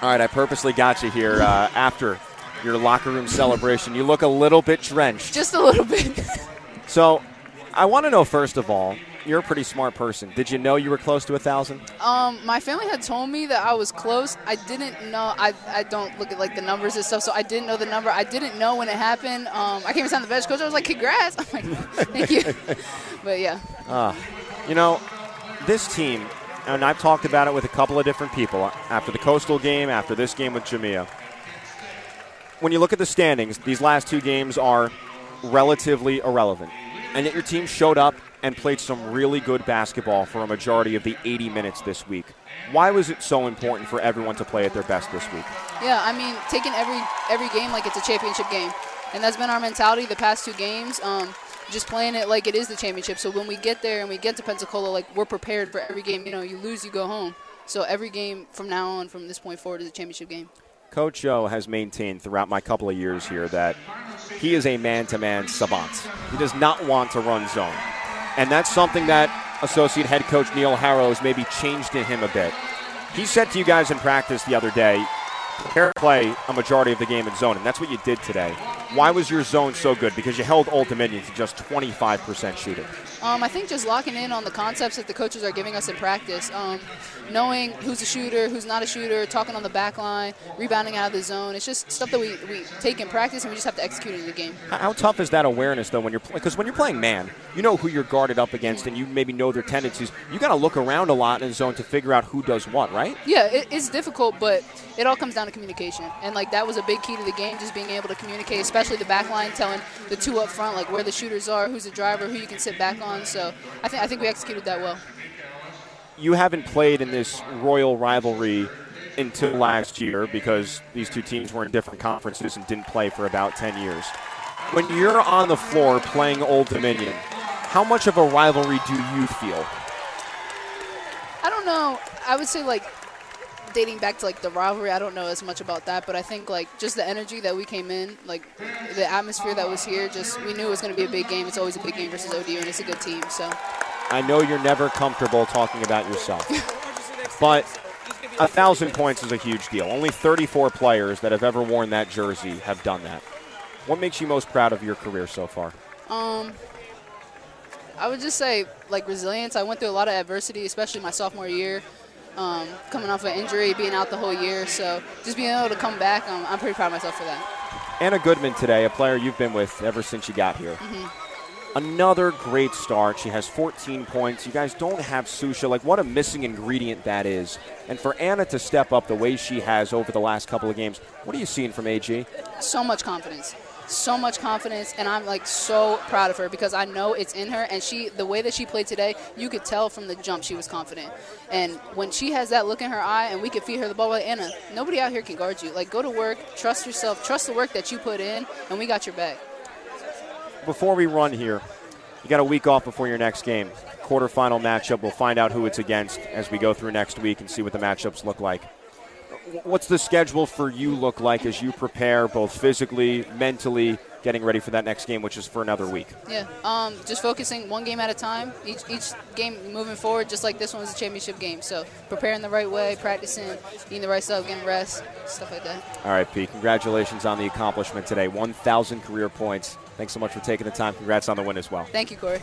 All right, I purposely got you here uh, after your locker room celebration. You look a little bit drenched. Just a little bit. So, I want to know first of all, you're a pretty smart person. Did you know you were close to a thousand? Um, my family had told me that I was close. I didn't know. I, I don't look at like the numbers and stuff, so I didn't know the number. I didn't know when it happened. Um, I came inside the bench coach. I was like, "Congrats!" I'm like, "Thank you." but yeah. Uh, you know, this team, and I've talked about it with a couple of different people after the Coastal game, after this game with Jamia. When you look at the standings, these last two games are relatively irrelevant. And yet your team showed up and played some really good basketball for a majority of the 80 minutes this week. Why was it so important for everyone to play at their best this week? Yeah, I mean, taking every every game like it's a championship game, and that's been our mentality the past two games. Um, just playing it like it is the championship. So when we get there and we get to Pensacola, like we're prepared for every game. You know, you lose, you go home. So every game from now on, from this point forward, is a championship game. Coach Joe has maintained throughout my couple of years here that he is a man to man savant. He does not want to run zone. And that's something that associate head coach Neil Harrow has maybe changed in him a bit. He said to you guys in practice the other day, prepare play a majority of the game in zone, and that's what you did today. Why was your zone so good? Because you held Old Dominion to just 25% shooting. Um, I think just locking in on the concepts that the coaches are giving us in practice, um, knowing who's a shooter, who's not a shooter, talking on the back line, rebounding out of the zone. It's just stuff that we, we take in practice and we just have to execute it in the game. How, how tough is that awareness though when you're playing because when you're playing man, you know who you're guarded up against and you maybe know their tendencies. You got to look around a lot in the zone to figure out who does what, right? Yeah, it, it's difficult, but it all comes down to communication. And like that was a big key to the game, just being able to communicate, especially the back line, telling the two up front like where the shooters are, who's the driver, who you can sit back on. So I think I think we executed that well. You haven't played in this royal rivalry until last year because these two teams were in different conferences and didn't play for about 10 years. When you're on the floor playing Old Dominion, how much of a rivalry do you feel? I don't know. I would say like dating back to like the rivalry, I don't know as much about that, but I think like just the energy that we came in, like the atmosphere that was here, just we knew it was going to be a big game. It's always a big game versus ODU, and it's a good team. So I know you're never comfortable talking about yourself, but a thousand points is a huge deal. Only 34 players that have ever worn that jersey have done that. What makes you most proud of your career so far? um, I would just say like resilience. I went through a lot of adversity, especially my sophomore year. Um, coming off an injury, being out the whole year, so just being able to come back, um, I'm pretty proud of myself for that. Anna Goodman today, a player you've been with ever since you got here. Another great start. She has 14 points. You guys don't have Susha. Like, what a missing ingredient that is. And for Anna to step up the way she has over the last couple of games, what are you seeing from AG? so much confidence so much confidence and i'm like so proud of her because i know it's in her and she the way that she played today you could tell from the jump she was confident and when she has that look in her eye and we could feed her the ball like anna nobody out here can guard you like go to work trust yourself trust the work that you put in and we got your back Before we run here, you got a week off before your next game. Quarterfinal matchup. We'll find out who it's against as we go through next week and see what the matchups look like. What's the schedule for you look like as you prepare both physically, mentally, getting ready for that next game, which is for another week? yeah um, just focusing one game at a time each, each game moving forward just like this one was a championship game so preparing the right way practicing eating the right stuff getting rest stuff like that All right, Pete. Congratulations on the accomplishment today. 1,000 career points. Thanks so much for taking the time. Congrats on the win as well. thank you corey